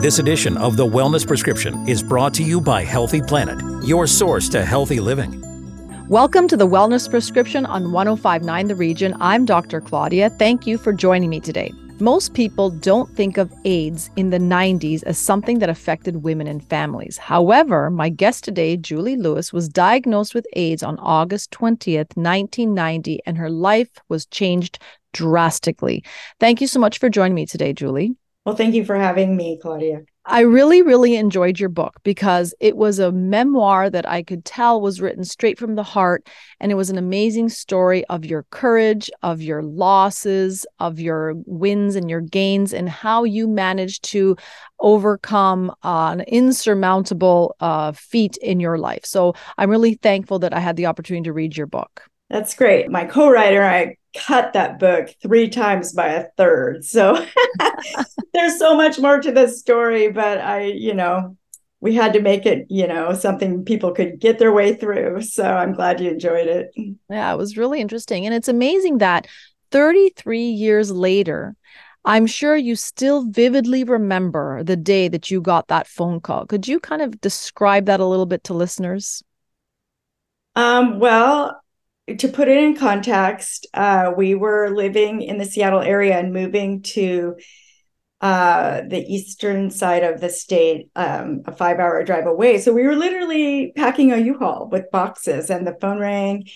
This edition of The Wellness Prescription is brought to you by Healthy Planet, your source to healthy living. Welcome to The Wellness Prescription on 1059 The Region. I'm Dr. Claudia. Thank you for joining me today. Most people don't think of AIDS in the 90s as something that affected women and families. However, my guest today, Julie Lewis, was diagnosed with AIDS on August 20th, 1990, and her life was changed drastically. Thank you so much for joining me today, Julie. Well, thank you for having me, Claudia. I really, really enjoyed your book because it was a memoir that I could tell was written straight from the heart. And it was an amazing story of your courage, of your losses, of your wins and your gains, and how you managed to overcome uh, an insurmountable uh, feat in your life. So I'm really thankful that I had the opportunity to read your book. That's great. My co writer, I cut that book three times by a third. So there's so much more to this story, but I, you know, we had to make it, you know, something people could get their way through. So I'm glad you enjoyed it. Yeah, it was really interesting. And it's amazing that 33 years later, I'm sure you still vividly remember the day that you got that phone call. Could you kind of describe that a little bit to listeners? Um, well, to put it in context, uh, we were living in the Seattle area and moving to uh, the eastern side of the state, um, a five hour drive away. So we were literally packing a U Haul with boxes, and the phone rang.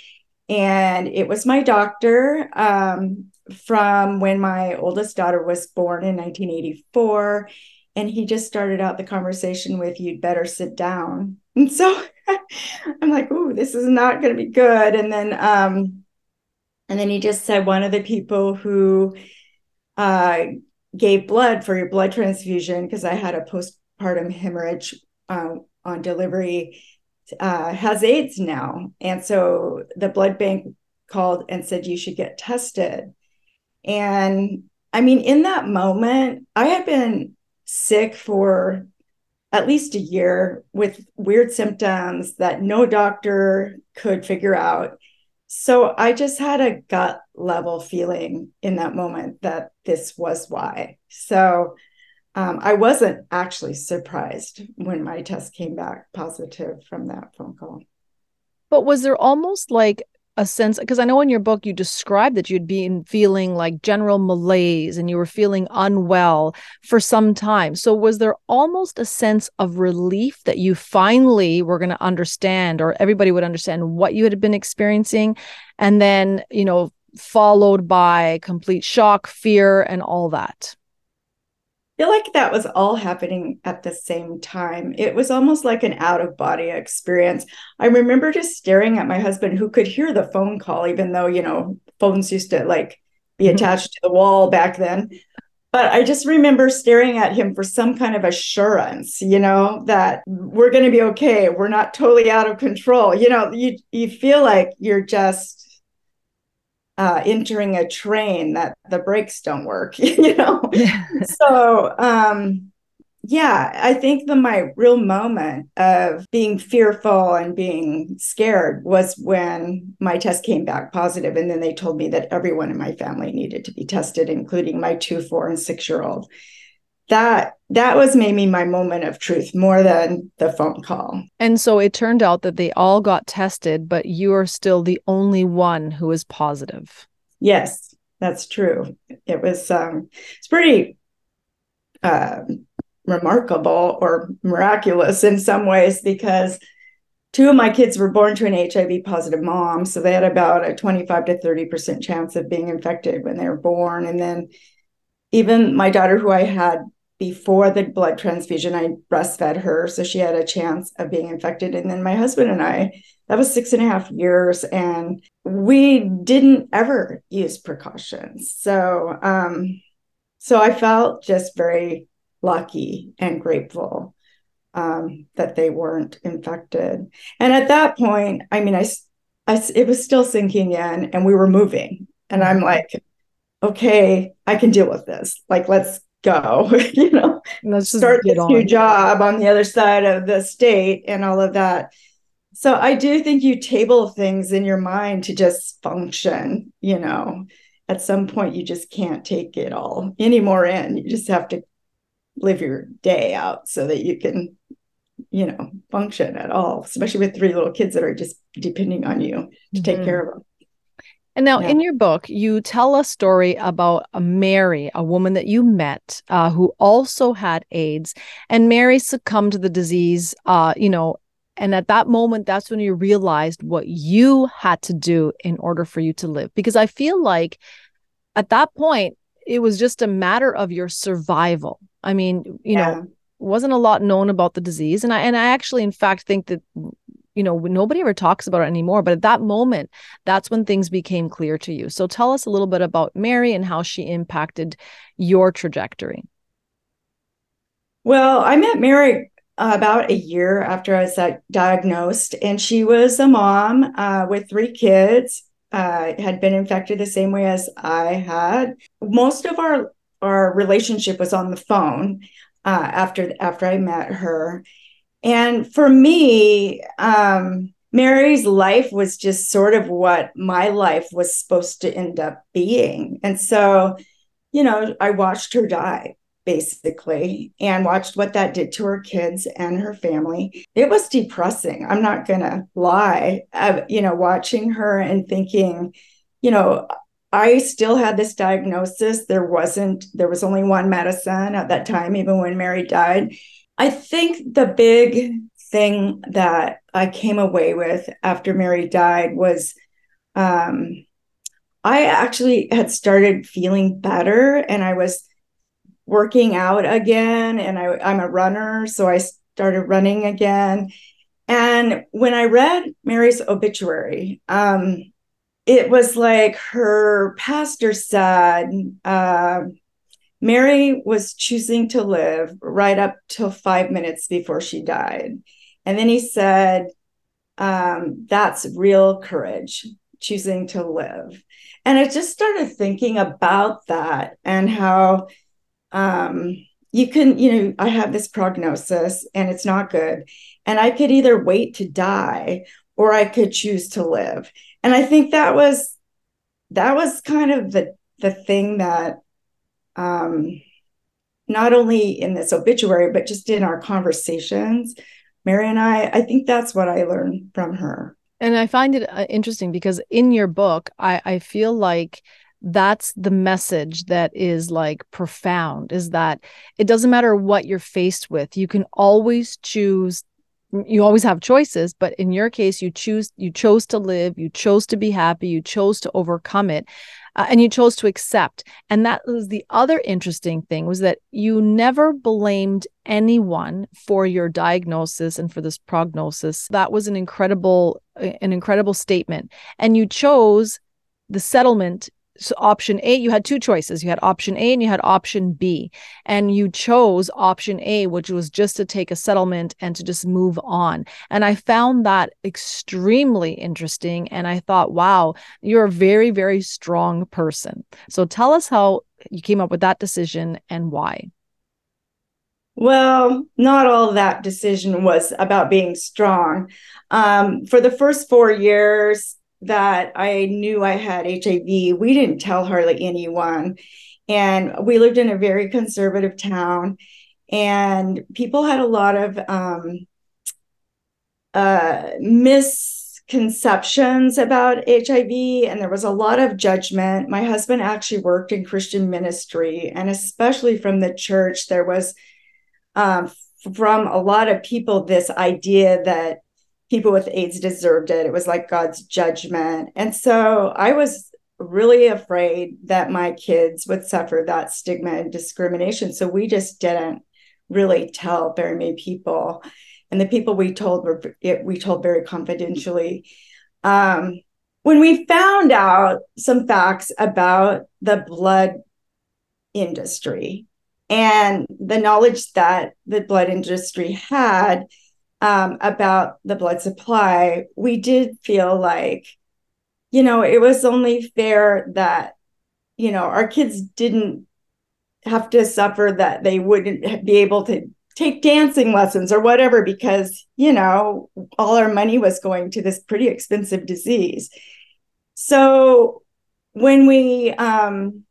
And it was my doctor um, from when my oldest daughter was born in 1984. And he just started out the conversation with, You'd better sit down. And so I'm like, oh, this is not going to be good." And then, um, and then he just said one of the people who uh, gave blood for your blood transfusion because I had a postpartum hemorrhage uh, on delivery uh, has AIDS now, and so the blood bank called and said you should get tested. And I mean, in that moment, I had been sick for at least a year with weird symptoms that no doctor could figure out. So I just had a gut level feeling in that moment that this was why. So um, I wasn't actually surprised when my test came back positive from that phone call. But was there almost like a sense because I know in your book you described that you'd been feeling like general malaise and you were feeling unwell for some time. So was there almost a sense of relief that you finally were going to understand or everybody would understand what you had been experiencing and then, you know, followed by complete shock, fear and all that? Feel like that was all happening at the same time. It was almost like an out of body experience. I remember just staring at my husband who could hear the phone call, even though, you know, phones used to like be mm-hmm. attached to the wall back then. But I just remember staring at him for some kind of assurance, you know, that we're going to be okay. We're not totally out of control. You know, you you feel like you're just uh, entering a train that the brakes don't work, you know? so, um, yeah, I think the my real moment of being fearful and being scared was when my test came back positive, and then they told me that everyone in my family needed to be tested, including my two, four, and six year old. That that was maybe my moment of truth more than the phone call. And so it turned out that they all got tested, but you are still the only one who is positive. Yes, that's true. It was um, it's pretty uh, remarkable or miraculous in some ways because two of my kids were born to an HIV positive mom, so they had about a 25 to 30 percent chance of being infected when they were born, and then even my daughter, who I had before the blood transfusion, I breastfed her, so she had a chance of being infected, and then my husband and I that was six and a half years and we didn't ever use precautions. So um so i felt just very lucky and grateful um that they weren't infected. And at that point i mean i, I it was still sinking in and we were moving. And i'm like okay i can deal with this. Like let's go you know let's start this on. new job on the other side of the state and all of that so I do think you table things in your mind to just function, you know. At some point you just can't take it all anymore in. You just have to live your day out so that you can you know function at all especially with three little kids that are just depending on you to mm-hmm. take care of them and now, yeah. in your book, you tell a story about a Mary, a woman that you met uh, who also had AIDS, and Mary succumbed to the disease. Uh, you know, and at that moment, that's when you realized what you had to do in order for you to live. Because I feel like at that point, it was just a matter of your survival. I mean, you yeah. know, wasn't a lot known about the disease, and I and I actually, in fact, think that you know nobody ever talks about it anymore but at that moment that's when things became clear to you. So tell us a little bit about mary and how she impacted your trajectory. Well i met mary uh, about a year after i was diagnosed and she was a mom uh, with three kids uh, had been infected the same way as i had. Most of our our relationship was on the phone uh, after after i met her and for me, um, Mary's life was just sort of what my life was supposed to end up being. And so, you know, I watched her die basically and watched what that did to her kids and her family. It was depressing. I'm not going to lie. Uh, you know, watching her and thinking, you know, I still had this diagnosis. There wasn't, there was only one medicine at that time, even when Mary died. I think the big thing that I came away with after Mary died was um, I actually had started feeling better and I was working out again. And I, I'm a runner, so I started running again. And when I read Mary's obituary, um, it was like her pastor said, uh, Mary was choosing to live right up till five minutes before she died. And then he said, um, That's real courage, choosing to live. And I just started thinking about that and how um, you can, you know, I have this prognosis and it's not good. And I could either wait to die or I could choose to live. And I think that was that was kind of the the thing that um, not only in this obituary, but just in our conversations. Mary and I, I think that's what I learned from her. And I find it uh, interesting because in your book, I, I feel like that's the message that is like profound is that it doesn't matter what you're faced with, you can always choose you always have choices but in your case you choose you chose to live you chose to be happy you chose to overcome it uh, and you chose to accept. And that was the other interesting thing was that you never blamed anyone for your diagnosis and for this prognosis. That was an incredible an incredible statement. And you chose the settlement so option A, you had two choices. You had option A and you had option B. And you chose option A, which was just to take a settlement and to just move on. And I found that extremely interesting. And I thought, wow, you're a very, very strong person. So tell us how you came up with that decision and why. Well, not all that decision was about being strong. Um, for the first four years, that I knew I had HIV, we didn't tell hardly anyone. And we lived in a very conservative town, and people had a lot of um, uh, misconceptions about HIV, and there was a lot of judgment. My husband actually worked in Christian ministry, and especially from the church, there was um, from a lot of people this idea that people with AIDS deserved it. It was like God's judgment. And so I was really afraid that my kids would suffer that stigma and discrimination. So we just didn't really tell very many people. And the people we told were we told very confidentially. Um, when we found out some facts about the blood industry and the knowledge that the blood industry had, um, about the blood supply, we did feel like, you know, it was only fair that, you know, our kids didn't have to suffer that they wouldn't be able to take dancing lessons or whatever because, you know, all our money was going to this pretty expensive disease. So when we um,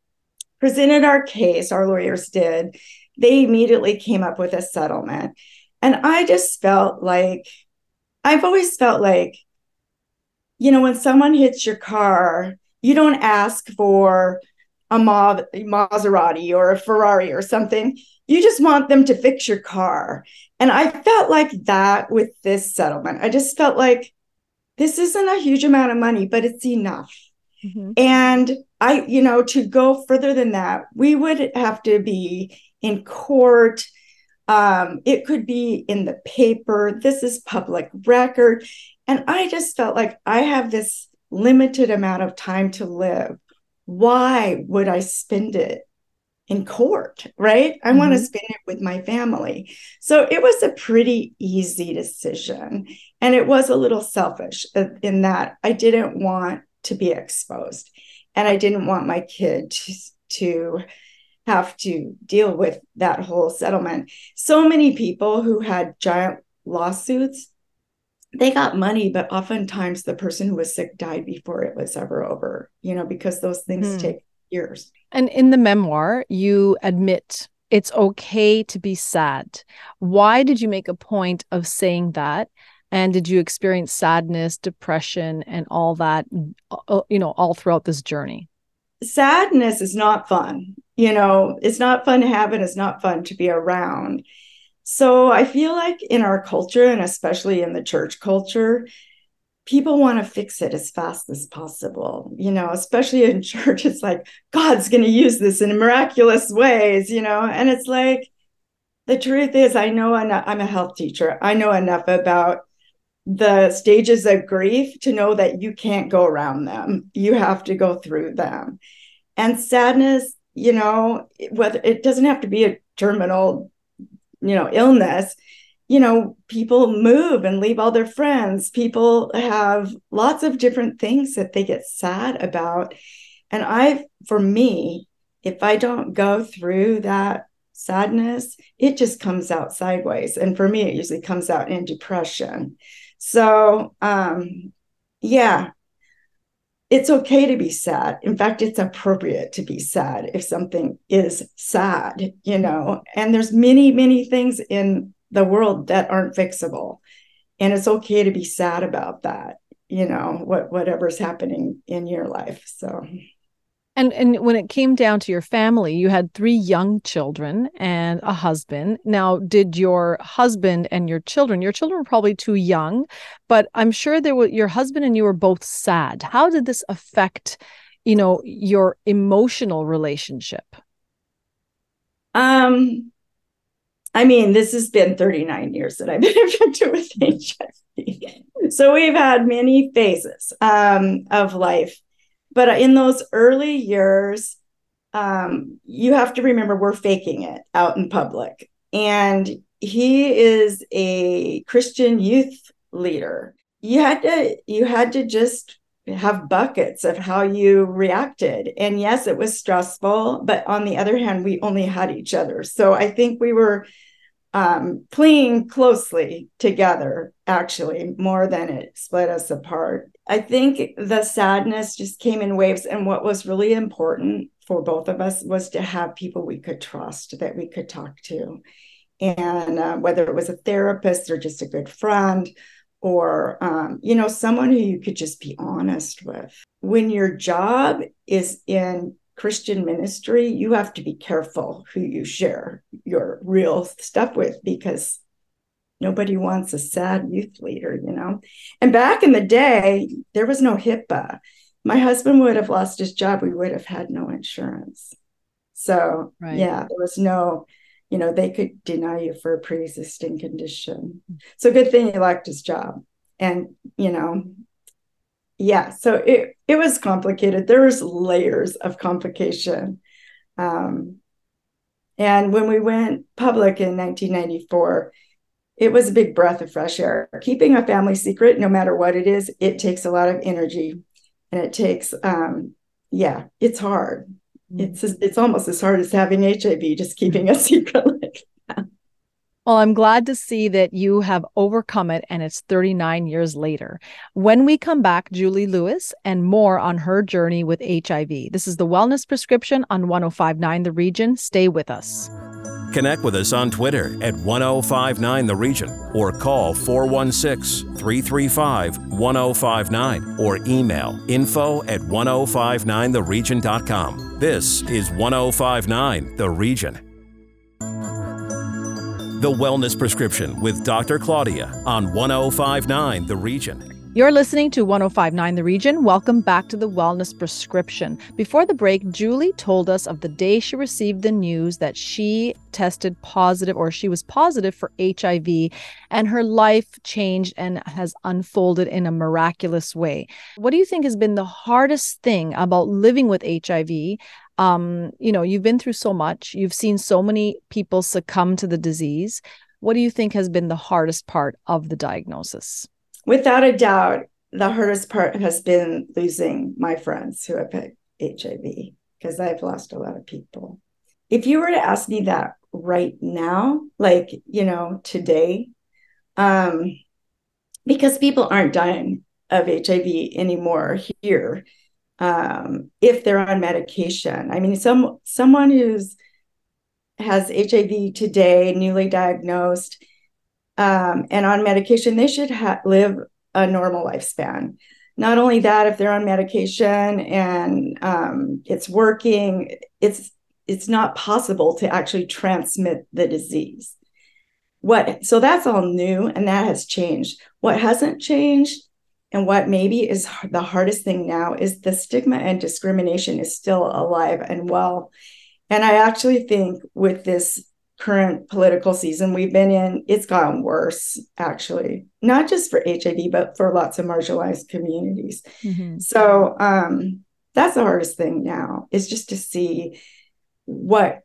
presented our case, our lawyers did, they immediately came up with a settlement. And I just felt like, I've always felt like, you know, when someone hits your car, you don't ask for a Maserati or a Ferrari or something. You just want them to fix your car. And I felt like that with this settlement. I just felt like this isn't a huge amount of money, but it's enough. Mm-hmm. And I, you know, to go further than that, we would have to be in court. Um, it could be in the paper. This is public record. And I just felt like I have this limited amount of time to live. Why would I spend it in court? Right? I mm-hmm. want to spend it with my family. So it was a pretty easy decision. And it was a little selfish in that I didn't want to be exposed. And I didn't want my kid to, to have to deal with that whole settlement. So many people who had giant lawsuits, they got money, but oftentimes the person who was sick died before it was ever over, you know, because those things mm. take years. And in the memoir, you admit it's okay to be sad. Why did you make a point of saying that? And did you experience sadness, depression, and all that, uh, you know, all throughout this journey? Sadness is not fun. You know, it's not fun to have and it's not fun to be around. So I feel like in our culture, and especially in the church culture, people want to fix it as fast as possible. You know, especially in church, it's like God's going to use this in miraculous ways, you know, and it's like, the truth is, I know I'm a health teacher. I know enough about the stages of grief to know that you can't go around them. You have to go through them. And sadness, you know, whether it doesn't have to be a terminal, you know, illness. You know, people move and leave all their friends. People have lots of different things that they get sad about. And I, for me, if I don't go through that sadness, it just comes out sideways. And for me, it usually comes out in depression. So, um, yeah, it's okay to be sad. In fact, it's appropriate to be sad if something is sad, you know. And there's many, many things in the world that aren't fixable. And it's okay to be sad about that, you know, what whatever's happening in your life. So and and when it came down to your family, you had three young children and a husband. Now, did your husband and your children, your children were probably too young, but I'm sure there were your husband and you were both sad. How did this affect, you know, your emotional relationship? Um I mean, this has been 39 years that I've been infected with HIV. So we've had many phases um, of life but in those early years, um, you have to remember we're faking it out in public. And he is a Christian youth leader. You had to you had to just have buckets of how you reacted. And yes, it was stressful, but on the other hand, we only had each other. So I think we were um, clinging closely together, actually, more than it split us apart. I think the sadness just came in waves. And what was really important for both of us was to have people we could trust, that we could talk to. And uh, whether it was a therapist or just a good friend, or um, you know someone who you could just be honest with when your job is in Christian ministry, you have to be careful who you share your real stuff with because nobody wants a sad youth leader, you know. And back in the day, there was no HIPAA. My husband would have lost his job. We would have had no insurance. So, right. yeah, there was no, you know, they could deny you for a pre existing condition. Mm-hmm. So, good thing he liked his job. And, you know, yeah so it it was complicated. There was layers of complication um, and when we went public in 1994 it was a big breath of fresh air. Keeping a family secret no matter what it is it takes a lot of energy and it takes um, yeah it's hard. Mm-hmm. it's it's almost as hard as having hiv just keeping a secret well, I'm glad to see that you have overcome it and it's 39 years later. When we come back, Julie Lewis and more on her journey with HIV. This is the Wellness Prescription on 1059 The Region. Stay with us. Connect with us on Twitter at 1059 The Region or call 416 335 1059 or email info at 1059theregion.com. This is 1059 The Region. The Wellness Prescription with Dr. Claudia on 1059 The Region. You're listening to 1059 The Region. Welcome back to the Wellness Prescription. Before the break, Julie told us of the day she received the news that she tested positive or she was positive for HIV and her life changed and has unfolded in a miraculous way. What do you think has been the hardest thing about living with HIV? Um, you know, you've been through so much, you've seen so many people succumb to the disease. What do you think has been the hardest part of the diagnosis? without a doubt, the hardest part has been losing my friends who have HIV because I've lost a lot of people. If you were to ask me that right now, like, you know, today, um, because people aren't dying of HIV anymore here, um, if they're on medication. I mean, some someone who's has HIV today, newly diagnosed, um, and on medication, they should ha- live a normal lifespan. Not only that, if they're on medication and um, it's working, it's it's not possible to actually transmit the disease. What so that's all new and that has changed. What hasn't changed and what maybe is the hardest thing now is the stigma and discrimination is still alive and well. And I actually think with this current political season we've been in, it's gotten worse, actually, not just for HIV, but for lots of marginalized communities. Mm-hmm. So um, that's the hardest thing now is just to see what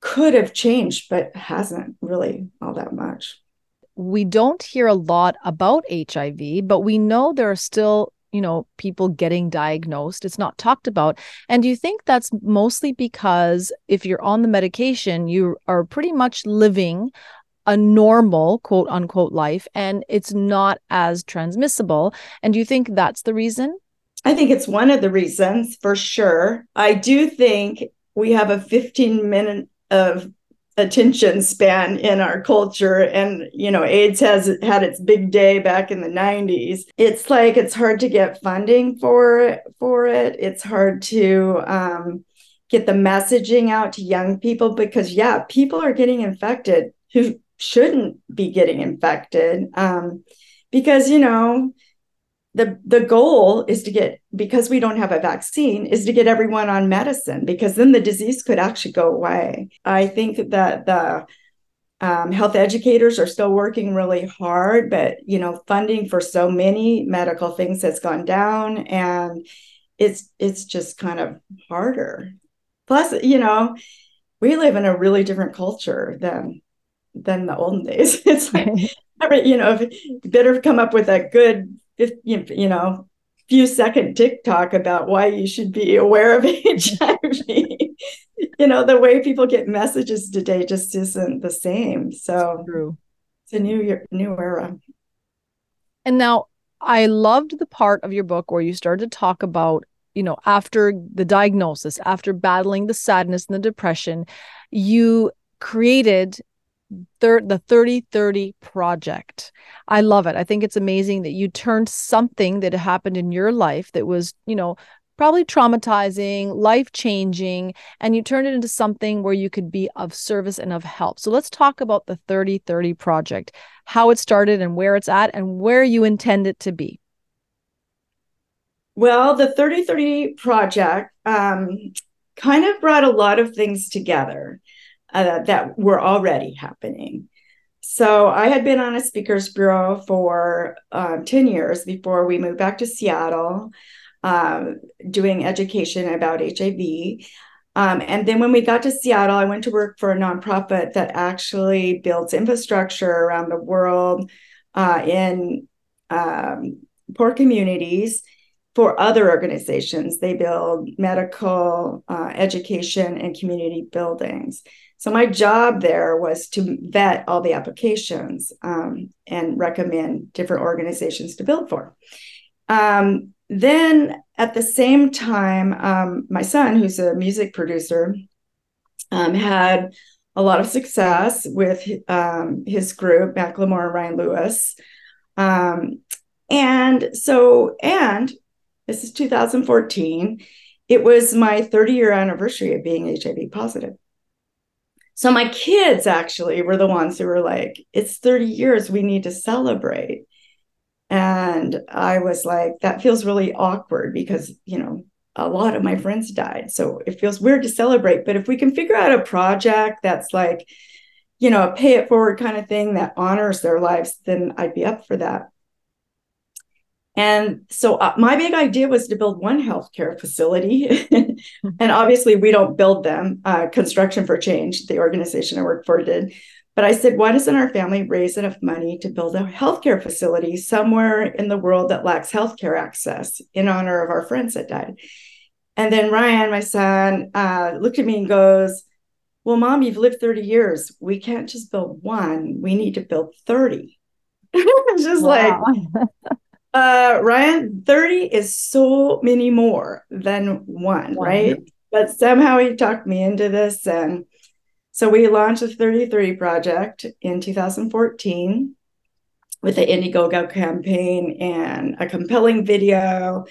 could have changed, but hasn't really all that much. We don't hear a lot about HIV, but we know there are still you know people getting diagnosed. It's not talked about. And do you think that's mostly because if you're on the medication you are pretty much living a normal quote unquote life and it's not as transmissible? And do you think that's the reason? I think it's one of the reasons for sure. I do think we have a 15 minute of attention span in our culture. And you know aids has had its big day back in the 90s it's like it's hard to get funding for for it. It's hard to um, get the messaging out to young people because yeah people are getting infected who shouldn't be getting infected um, because you know the the goal is to get because we don't have a vaccine is to get everyone on medicine because then the disease could actually go away. I think that the um, health educators are still working really hard but you know funding for so many medical things has gone down and it's it's just kind of harder. Plus you know we live in a really different culture than than the olden days. It's like you know better come up with a good you know few second TikTok about why you should be aware of HIV. you know, the way people get messages today just isn't the same. So True. it's a new new era. And now I loved the part of your book where you started to talk about, you know, after the diagnosis, after battling the sadness and the depression, you created thir- the 3030 project. I love it. I think it's amazing that you turned something that happened in your life that was, you know, probably traumatizing, life changing, and you turned it into something where you could be of service and of help. So let's talk about the 3030 project, how it started and where it's at and where you intend it to be. Well, the 3030 project um, kind of brought a lot of things together uh, that were already happening. So I had been on a speakers bureau for um, 10 years before we moved back to Seattle, um, doing education about HIV. Um, and then when we got to Seattle, I went to work for a nonprofit that actually builds infrastructure around the world uh, in um, poor communities for other organizations. They build medical, uh, education, and community buildings. So my job there was to vet all the applications um, and recommend different organizations to build for. Um, then at the same time, um, my son, who's a music producer, um, had a lot of success with um, his group, Macklemore and Ryan Lewis. Um, and so, and this is 2014, it was my 30 year anniversary of being HIV positive. So my kids actually were the ones who were like, it's 30 years, we need to celebrate. And I was like, that feels really awkward because, you know, a lot of my friends died. So it feels weird to celebrate. But if we can figure out a project that's like, you know, a pay it forward kind of thing that honors their lives, then I'd be up for that. And so uh, my big idea was to build one healthcare facility. and obviously, we don't build them. Uh, Construction for Change, the organization I work for, did. But I said, why doesn't our family raise enough money to build a healthcare facility somewhere in the world that lacks healthcare access in honor of our friends that died? And then Ryan, my son, uh, looked at me and goes, Well, mom, you've lived 30 years. We can't just build one, we need to build 30. just like, uh, Ryan, 30 is so many more than one, wow. right? But somehow he talked me into this. And so we launched the 3030 project in 2014 with the Indiegogo campaign and a compelling video.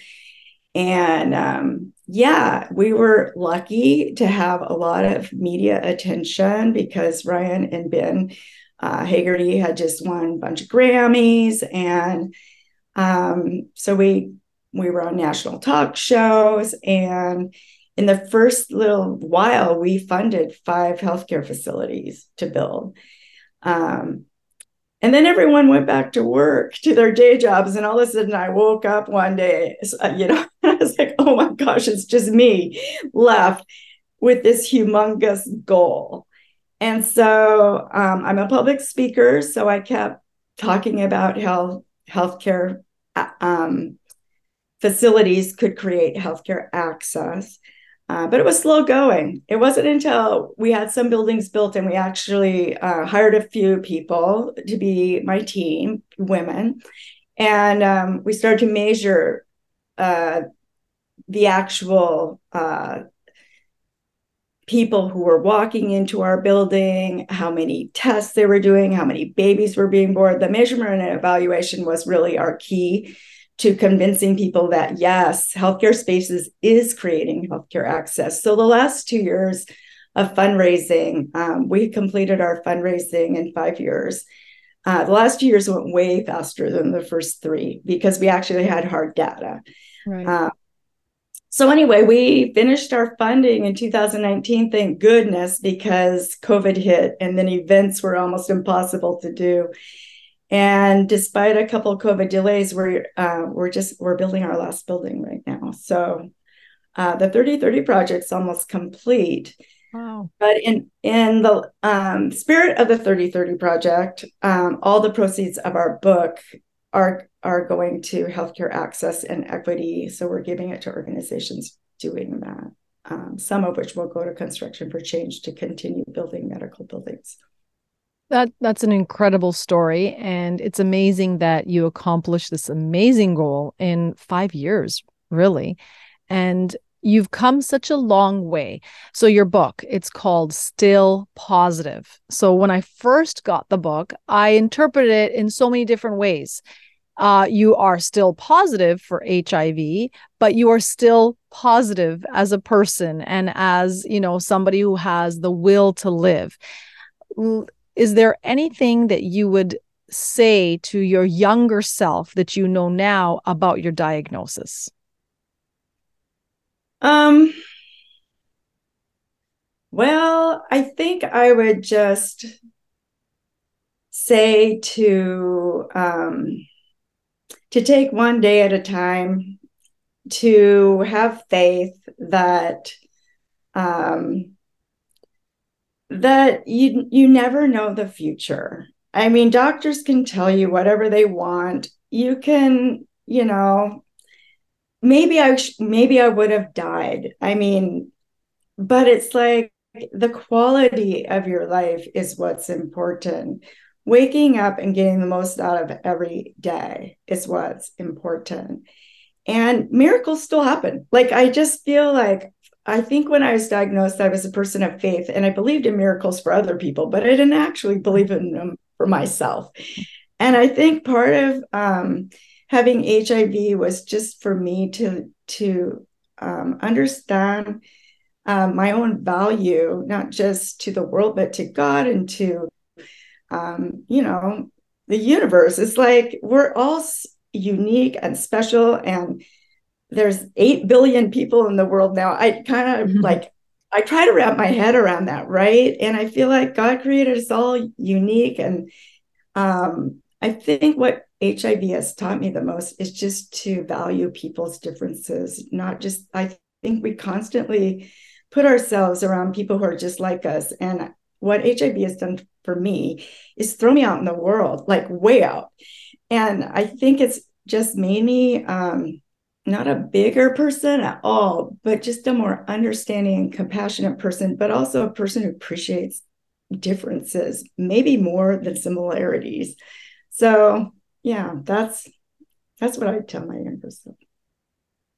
And um, yeah, we were lucky to have a lot of media attention because Ryan and Ben uh, Haggerty had just won a bunch of Grammys. And um, so we we were on national talk shows, and in the first little while, we funded five healthcare facilities to build. Um, and then everyone went back to work to their day jobs. And all of a sudden, I woke up one day, uh, you know, I was like, oh my gosh, it's just me left with this humongous goal. And so um, I'm a public speaker. So I kept talking about how healthcare um, facilities could create healthcare access. Uh, but it was slow going. It wasn't until we had some buildings built and we actually uh, hired a few people to be my team, women, and um, we started to measure uh, the actual uh, people who were walking into our building, how many tests they were doing, how many babies were being born. The measurement and evaluation was really our key to convincing people that yes, healthcare spaces is creating healthcare access. So the last two years of fundraising, um, we completed our fundraising in five years. Uh, the last two years went way faster than the first three because we actually had hard data. Right. Uh, so anyway, we finished our funding in 2019, thank goodness, because COVID hit and then events were almost impossible to do. And despite a couple of COVID delays, we're uh, we're just we're building our last building right now. So uh, the 3030 project's almost complete. Wow. But in in the um, spirit of the 3030 project, um, all the proceeds of our book are are going to healthcare access and equity. So we're giving it to organizations doing that. Um, some of which will go to construction for change to continue building medical buildings. That that's an incredible story, and it's amazing that you accomplished this amazing goal in five years, really. And you've come such a long way. So your book, it's called Still Positive. So when I first got the book, I interpreted it in so many different ways uh, you are still positive for HIV, but you are still positive as a person and as you know somebody who has the will to live. Is there anything that you would say to your younger self that you know now about your diagnosis? Um. Well, I think I would just say to um, to take one day at a time, to have faith that um, that you you never know the future. I mean, doctors can tell you whatever they want. You can, you know, maybe I maybe I would have died. I mean, but it's like the quality of your life is what's important waking up and getting the most out of every day is what's important. And miracles still happen. Like I just feel like I think when I was diagnosed, I was a person of faith and I believed in miracles for other people, but I didn't actually believe in them for myself. And I think part of um, having HIV was just for me to to um, understand um, my own value, not just to the world, but to God and to um, you know the universe. It's like we're all unique and special and there's 8 billion people in the world now i kind of mm-hmm. like i try to wrap my head around that right and i feel like god created us all unique and um, i think what hiv has taught me the most is just to value people's differences not just i think we constantly put ourselves around people who are just like us and what hiv has done for me is throw me out in the world like way out and i think it's just made me um, not a bigger person at all, but just a more understanding, compassionate person, but also a person who appreciates differences, maybe more than similarities. So yeah, that's that's what I tell my younger self.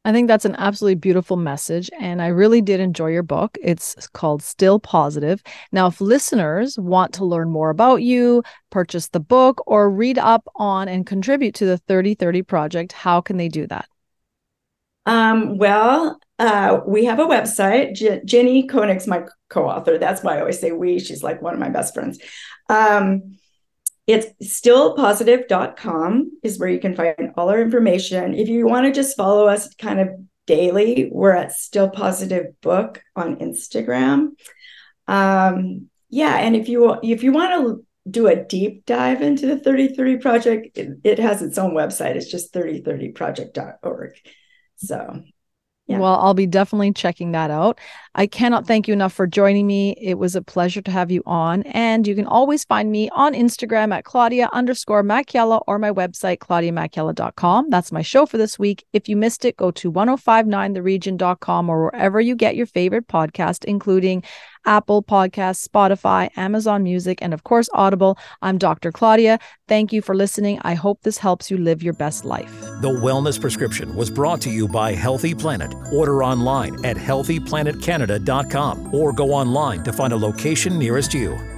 I think that's an absolutely beautiful message. And I really did enjoy your book. It's called Still Positive. Now, if listeners want to learn more about you, purchase the book, or read up on and contribute to the 3030 Project, how can they do that? Um, well, uh, we have a website. J- Jenny Koenig's my co-author. That's why I always say we. She's like one of my best friends. Um, it's stillpositive.com is where you can find all our information. If you want to just follow us kind of daily, we're at Still Positive Book on Instagram. Um, yeah, and if you if you want to do a deep dive into the 3030 project, it, it has its own website. It's just 3030project.org. So, yeah. Well, I'll be definitely checking that out. I cannot thank you enough for joining me. It was a pleasure to have you on. And you can always find me on Instagram at Claudia underscore Macchiella or my website, claudiamacchiella.com. That's my show for this week. If you missed it, go to 1059theregion.com or wherever you get your favorite podcast, including Apple Podcasts, Spotify, Amazon Music, and of course, Audible. I'm Dr. Claudia. Thank you for listening. I hope this helps you live your best life. The Wellness Prescription was brought to you by Healthy Planet. Order online at healthyplanetcanada.com or go online to find a location nearest you.